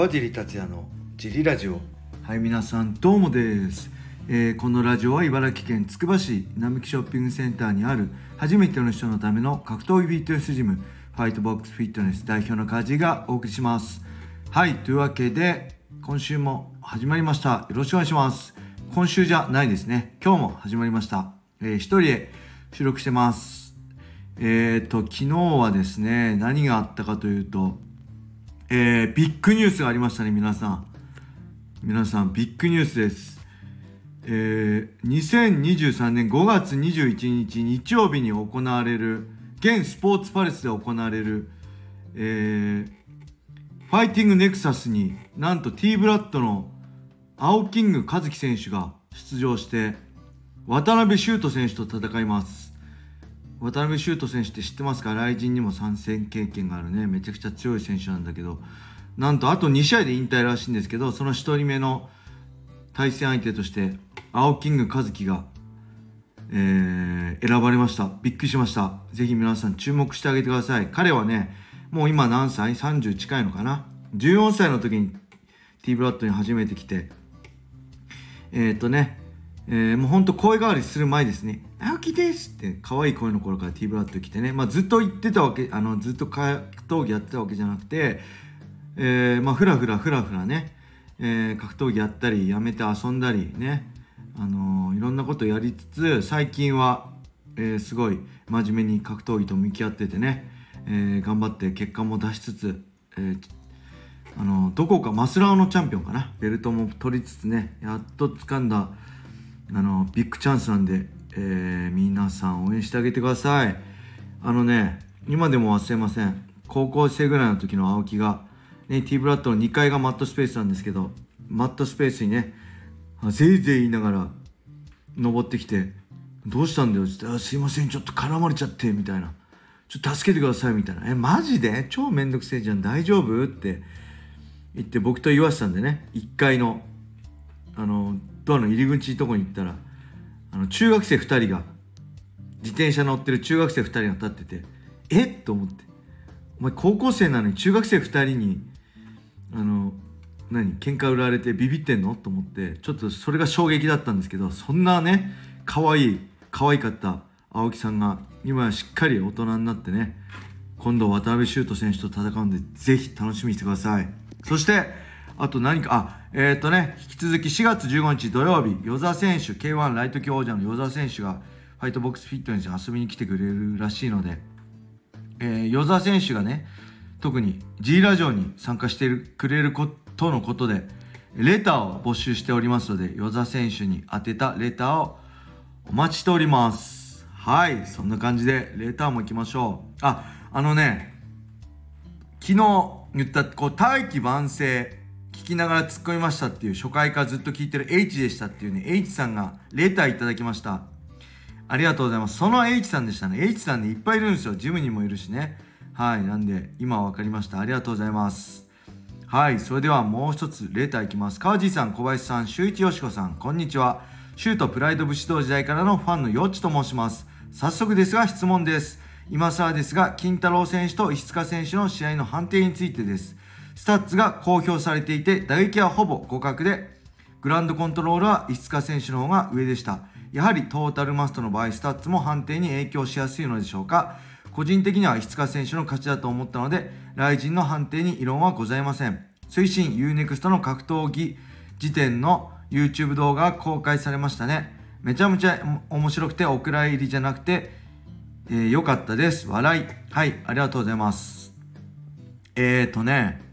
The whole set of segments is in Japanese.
川尻達也のジリラジオ。はい皆さんどうもです、えー、このラジオは茨城県つくば市並木ショッピングセンターにある初めての人のための格闘技フィットネスジムファイトボックスフィットネス代表の川尻がお送りします。はいというわけで今週も始まりました。よろしくお願いします。今週じゃないですね。今日も始まりました、えー、一人で収録してます。えっ、ー、と昨日はですね何があったかというとえー、ビッグニュースがありましたね、皆さん。皆さん、ビッグニュースです。えー、2023年5月21日日曜日に行われる、現スポーツパレスで行われる、えー、ファイティングネクサスになんと T ブラッドの青キング和樹選手が出場して渡辺修斗選手と戦います渡辺修斗選手って知ってますか？来人にも参戦経験があるね。めちゃくちゃ強い選手なんだけど。なんとあと2試合で引退らしいんですけどその1人目の対戦相手として青キング和樹が、えー、選ばれました。びっくりしました。ぜひ皆さん注目してあげてください。彼はねもう今何歳 ?30 近いのかな？14歳の時に T ブラッドに初めて来て。えっ、ー、とねえー、もうほんと声変わりする前ですね。青木ですって可愛い声の頃から T ブラッド来てね、まあ、ずっと言ってたわけ、あのずっと格闘技やってたわけじゃなくて、えー、まあふらふらふらふらね、えー、格闘技やったり、やめて遊んだりね、あのー、いろんなことやりつつ、最近は、えー、すごい真面目に格闘技と向き合っててね、えー、頑張って結果も出しつつ、えー、あのどこかマスラオのチャンピオンかな。ベルトも取りつつねやっと掴んだあのビッグチャンスなんで、えー、皆さん応援してあげてください。あのね今でも忘れません。高校生ぐらいの時の青木が、ね、T ブラッドの2階がマットスペースなんですけどマットスペースにねぜいぜい言いながら登ってきて「どうしたんだよ」って言って「すいませんちょっと絡まれちゃって」みたいな「ちょっと助けてください」みたいな「えマジで？超めんどくせえじゃん。大丈夫?」って言って僕と言わせたんでね。1階のあのドアの入り口のとこに行ったらあの中学生2人が自転車乗ってる中学生2人が立っててえっ？と思って。お前高校生なのに中学生2人にあの何喧嘩売られてビビってんの？と思ってちょっとそれが衝撃だったんですけどそんなね可愛い可愛かった青木さんが今はしっかり大人になってね今度渡辺修斗選手と戦うんでぜひ楽しみにしてください。そしてあと何かあえっ、ー、とね、引き続き4月15日土曜日、与座選手、K1 ライト級王者の与座選手がファイトボックスフィットネスに遊びに来てくれるらしいので、えー、与座選手がね、特に G ラジオに参加してくれることのことで、レターを募集しておりますので、与座選手に宛てたレターをお待ちしております。はい、そんな感じでレターも行きましょう。あ、あのね、昨日言った、こう、大器晩成、聞きながら突っ込みましたっていう初回からずっと聞いてる H でしたっていうね H さんがレターいただきました。ありがとうございます。その H さんでしたね。H さんねいっぱいいるんですよ。ジムにもいるしね。はい。なんで今分かりました。ありがとうございます。はい。それではもう一つレターいきます。川地さん小林さん周一よしこさんこんにちは。シュート PRIDE 武士道時代からのファンのよっちと申します。早速ですが質問です。今更ですが金太郎選手と石塚選手の試合の判定についてです。スタッツが公表されていて、打撃はほぼ互角で、グランドコントロールは石塚選手の方が上でした。やはりトータルマストの場合、スタッツも判定に影響しやすいのでしょうか。個人的には石塚選手の勝ちだと思ったので、ライジンの判定に異論はございません。推進 UNEXT の格闘技時点の YouTube 動画が公開されましたね。めちゃめちゃ面白くてお蔵入りじゃなくて、えー、よかったです。笑い。はい、ありがとうございます。えーとね、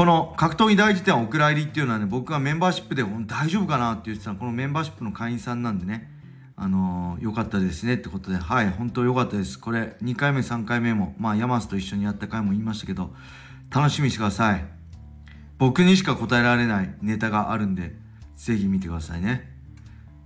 この格闘技大辞典お蔵入りっていうのはね僕がメンバーシップで大丈夫かな？って言ってたこのメンバーシップの会員さんなんでね。あのー、よかったですねってことではい本当良かったです。これ2回目3回目もまあヤマスと一緒にやった回も言いましたけど楽しみにしてください。僕にしか答えられないネタがあるんでぜひ見てくださいね。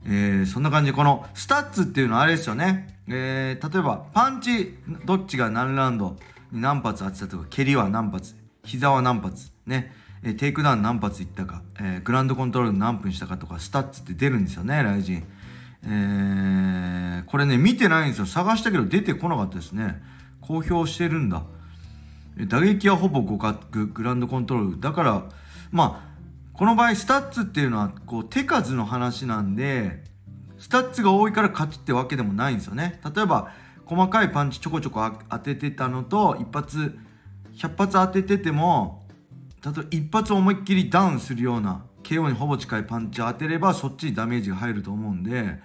えー、そんな感じでこのスタッツっていうのはあれですよね。えー、例えばパンチどっちが何ラウンドに何発当てたとか蹴りは何発膝は何発ね、えテイクダウン何発いったか、えー、グランドコントロール何分したかとか、スタッツって出るんですよね、 RIZIN。えー、これね、見てないんですよ。探したけど出てこなかったですね。公表してるんだ。打撃はほぼ互角グランドコントロールだからまあこの場合スタッツっていうのはこう手数の話なんでスタッツが多いから勝ちってわけでもないんですよね例えば細かいパンチちょこちょこ当ててたのと一発100発当ててても例えば一発思いっきりダウンするような KO にほぼ近いパンチ当てればそっちにダメージが入ると思うんで、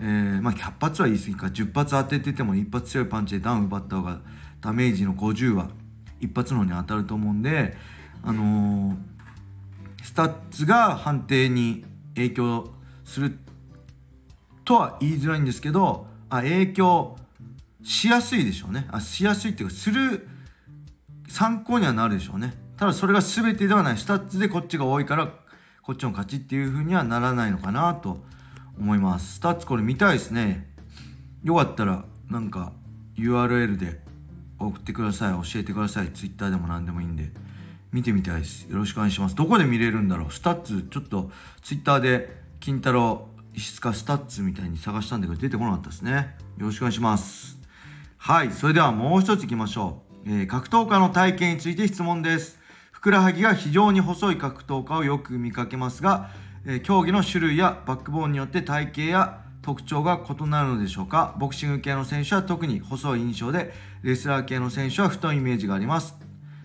えー、まあ100発は言い過ぎか。10発当ててても一発強いパンチでダウン奪った方がダメージの50は一発の方に当たると思うんであのー、スタッツが判定に影響するとは言いづらいんですけどあ影響しやすいでしょうね。あしやすいっていうかする参考にはなるでしょうね。ただそれが全てではない。スタッツでこっちが多いからこっちの勝ちっていう風にはならないのかなと思います。スタッツこれ見たいですね。よかったらなんか URL で送ってください。教えてください。Twitter でも何でもいいんで。見てみたいです。よろしくお願いします。どこで見れるんだろう？スタッツちょっと Twitter で金太郎石塚スタッツみたいに探したんだけど出てこなかったですね。よろしくお願いします。はいそれではもう一ついきましょう、えー、格闘家の体型について質問です。ふくらはぎが非常に細い格闘家をよく見かけますが、え競技の種類やバックボーンによって体型や特徴が異なるのでしょうか？ボクシング系の選手は特に細い印象でレスラー系の選手は太いイメージがあります。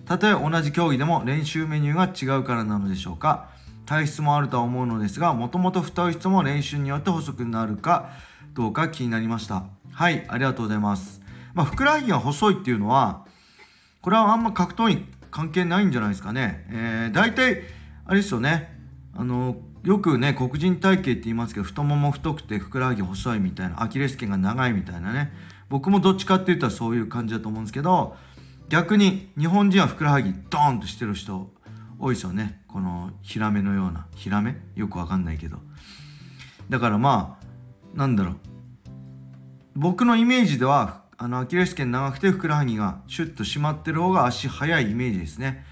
たとえ同じ競技でも練習メニューが違うからなのでしょうか？体質もあるとは思うのですがもともと太い人も練習によって細くなるかどうか気になりました。はいありがとうございます。まあ、ふくらはぎが細いっていうのはこれはあんま格闘技関係ないんじゃないですかね。えー、大体、あれですよね。あの、よくね、黒人体型って言いますけど、太もも太くてふくらはぎ細いみたいな、アキレス腱が長いみたいなね。僕もどっちかって言ったらそういう感じだと思うんですけど、逆に日本人はふくらはぎドーンとしてる人多いですよね。このヒラメのような。ヒラメ？よくわかんないけど。だからまあ、なんだろう。僕のイメージではあのアキレス腱長くてふくらはぎがシュッと締まってる方が足速いイメージですね。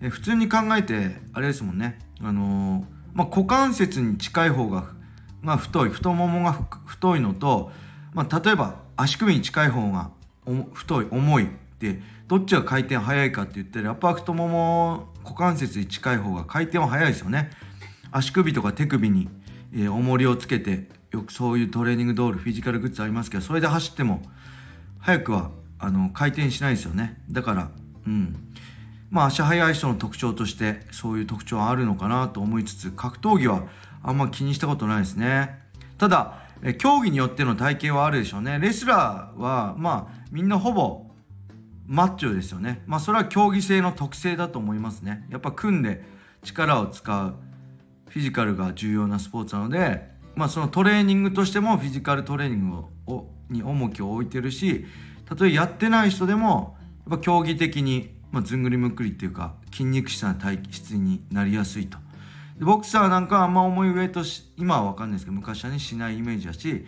え普通に考えてあれですもんね。あのー、まあ、股関節に近い方がが太い太ももが太いのと、まあ、例えば足首に近い方が太い重いってどっちが回転速いかって言ったらやっぱ太もも股関節に近い方が回転は速いですよね。足首とか手首に、えー、重りをつけてよくそういうトレーニングドールフィジカルグッズありますけどそれで走っても早くはあの回転しないですよね。だからうん。まあ足速い人の特徴としてそういう特徴はあるのかなと思いつつ格闘技はあんま気にしたことないですね。ただ競技によっての体型はあるでしょうね。レスラーはまあみんなほぼマッチョですよね。まあそれは競技性の特性だと思いますね。やっぱ組んで力を使うフィジカルが重要なスポーツなのでまあそのトレーニングとしてもフィジカルトレーニングをに重きを置いてるしたとえやってない人でもやっぱ競技的に、まあ、ずんぐりむっくりっていうか筋肉質な体質になりやすいと。でボクサーなんかはあんま重いウェイトし今は分かんないですけど昔はねしないイメージだし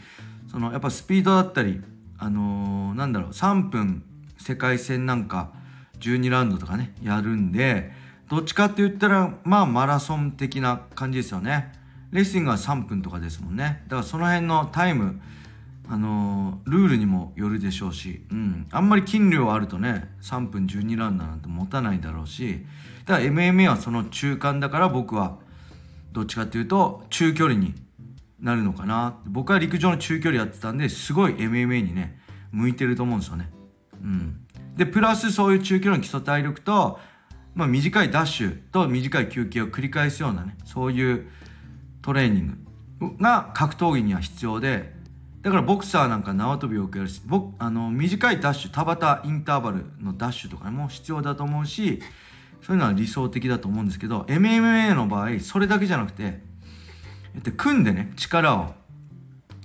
そのやっぱスピードだったりあのー、なんだろう3分世界戦なんか12ラウンドとかねやるんでどっちかって言ったらまあマラソン的な感じですよねレスリングは3分とかですもんね。だからその辺のタイムあのルールにもよるでしょうし、うん、あんまり筋量あるとね3分12ラウンドなんて持たないだろうしだから MMA はその中間だから僕はどっちかっていうと中距離になるのかな。僕は陸上の中距離やってたんですごい MMA にね向いてると思うんですよね。うん、でプラスそういう中距離の基礎体力と、まあ、短いダッシュと短い休憩を繰り返すようなねそういうトレーニングが格闘技には必要でだからボクサーなんか縄跳びをよくやるし僕あの短いダッシュ田畑インターバルのダッシュとかも必要だと思うしそういうのは理想的だと思うんですけど MMA の場合それだけじゃなくて組んでね力を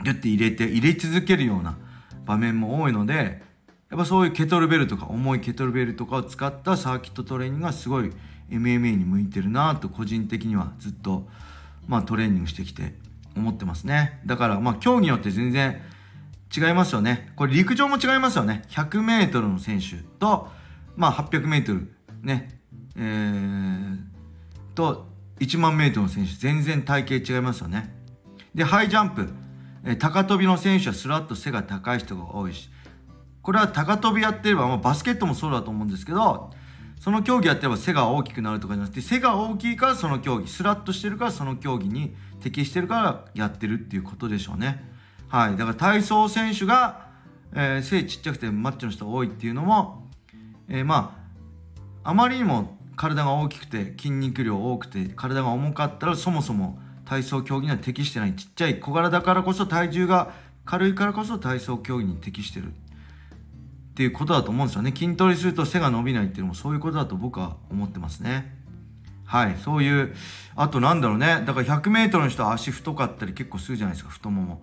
ギュッて入れて入れ続けるような場面も多いのでやっぱそういうケトルベルとか重いケトルベルとかを使ったサーキットトレーニングがすごい MMA に向いてるなと個人的にはずっとまあトレーニングしてきて思ってますね。だからまあ競技によって全然違いますよね。これ陸上も違いますよね。100メートルの選手と、まあ800メートルね、えー、と1万メートルの選手、全然体型違いますよね。で、ハイジャンプ、えー、高跳びの選手はスラッと背が高い人が多いし、これは高跳びやってれば、まあ、バスケットもそうだと思うんですけど、その競技やってれば背が大きくなるとかじゃなくて背が大きいからその競技スラッとしてるからその競技に適してるからやってるっていうことでしょうね。はい。だから体操選手が、えー、背ちっちゃくてマッチョの人多いっていうのも、えー、まああまりにも体が大きくて筋肉量多くて体が重かったらそもそも体操競技には適してないちっちゃい小柄だからこそ体重が軽いからこそ体操競技に適してる。っていうことだと思うんですよね。筋トレすると背が伸びないっていうのもそういうことだと僕は思ってますね。はい。そういうあとなんだろうね。だから 100m の人は足太かったり結構するじゃないですか。太もも。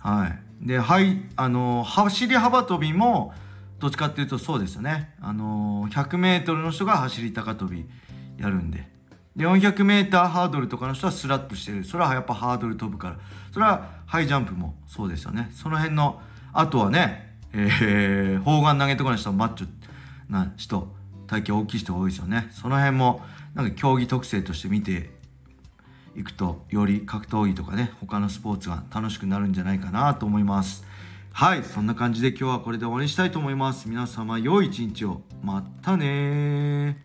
はい。ではいあの走り幅跳びもどっちかっていうとそうですよね。あの 100m の人が走り高跳びやるんで。で 400m ハードルとかの人はスラッとしてる。それはやっぱハードル飛ぶから。それはハイジャンプもそうですよね。その辺のあとはねえー、砲丸投げとかの人はマッチョな人体型大きい人が多いですよね。その辺もなんか競技特性として見ていくとより格闘技とかね他のスポーツが楽しくなるんじゃないかなと思います。はいそんな感じで今日はこれで終わりにしたいと思います。皆様良い一日を。またね